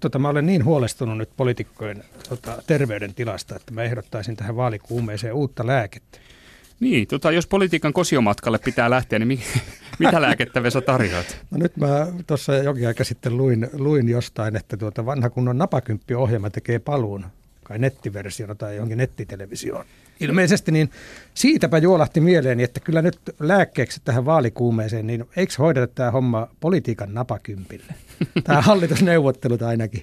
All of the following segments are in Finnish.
Tota, mä olen niin huolestunut nyt poliitikkojen tota, terveydentilasta, että mä ehdottaisin tähän vaalikuumeeseen uutta lääkettä. Niin, tota, jos politiikan kosiomatkalle pitää lähteä, niin mi- mitä lääkettä Vesa tarjoat? No nyt mä tuossa jokin aika sitten luin, luin jostain, että tuota vanha kunnon napakymppiohjelma tekee paluun kai nettiversiona tai johonkin nettitelevisioon. Ilmeisesti niin siitäpä juolahti mieleeni, että kyllä nyt lääkkeeksi tähän vaalikuumeeseen, niin eikö hoideta tämä homma politiikan napakympille? Tämä hallitusneuvottelut ainakin.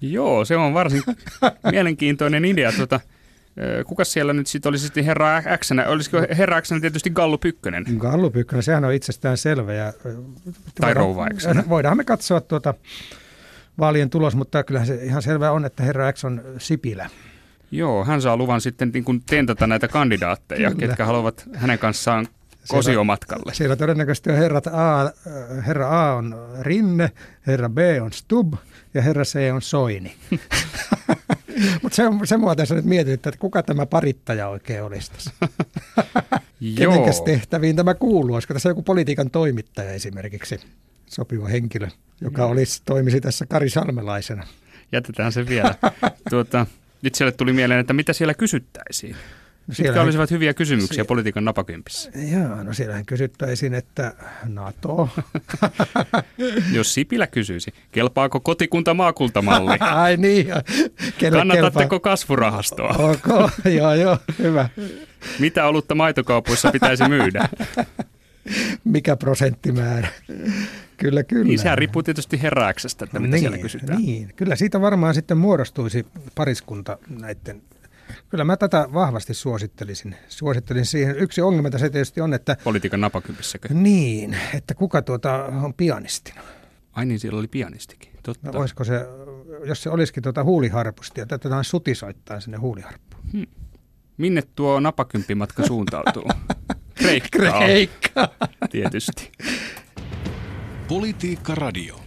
Joo, se on varsin mielenkiintoinen idea. Tuota, kuka siellä nyt sitten olisi sitten herra X? Olisiko herra X tietysti Gallu Pykkönen? Gallu Pykkönen, sehän on itsestään selvä. Ja, tai rouva X. Voidaan me katsoa tuota vaalien tulos, mutta kyllähän se ihan selvää on, että herra X on Sipilä. Joo, hän saa luvan sitten niin kuin tentata näitä kandidaatteja, Kyllä. ketkä haluavat hänen kanssaan kosiomatkalle. Siellä, siellä todennäköisesti on herrat A, herra A on Rinne, herra B on Stub ja herra C on Soini. Mutta se, se mua tässä nyt mietin, että kuka tämä parittaja oikein olisi tässä. Kenenkäs tehtäviin tämä kuuluu? Olisiko tässä joku politiikan toimittaja esimerkiksi sopiva henkilö, joka olisi, toimisi tässä Kari Salmelaisena? Jätetään se vielä. tuota, nyt siellä tuli mieleen, että mitä siellä kysyttäisiin. No Mitkä olisivat hyviä kysymyksiä sie- politiikan napakympissä? Joo, no siellähän kysyttäisiin, että NATO. Jos Sipilä kysyisi, kelpaako kotikunta maakuntamalli? Ai niin. Kelle Kannatatteko kelpaa? kasvurahastoa? Ok, joo joo, hyvä. Mitä olutta maitokaupoissa pitäisi myydä? Mikä prosenttimäärä? Kyllä, kyllä. Niin sehän riippuu tietysti heräksestä, että mitä niin, siellä kysytään. Niin, kyllä siitä varmaan sitten muodostuisi pariskunta näiden Kyllä mä tätä vahvasti suosittelisin. Suosittelisin siihen. Yksi ongelma tässä tietysti on, että... Politiikan napakympissäkö? Niin, että kuka tuota on pianistina. Ai niin, siellä oli pianistikin. Totta. No, olisiko se, jos se olisikin tuota huuliharpusti, ja tätä sutisoittaa sinne huuliharppuun. Hmm. Minne tuo napakymppimatka suuntautuu? Kreikkaa. Kreikka. Tietysti. Politiikka Radio.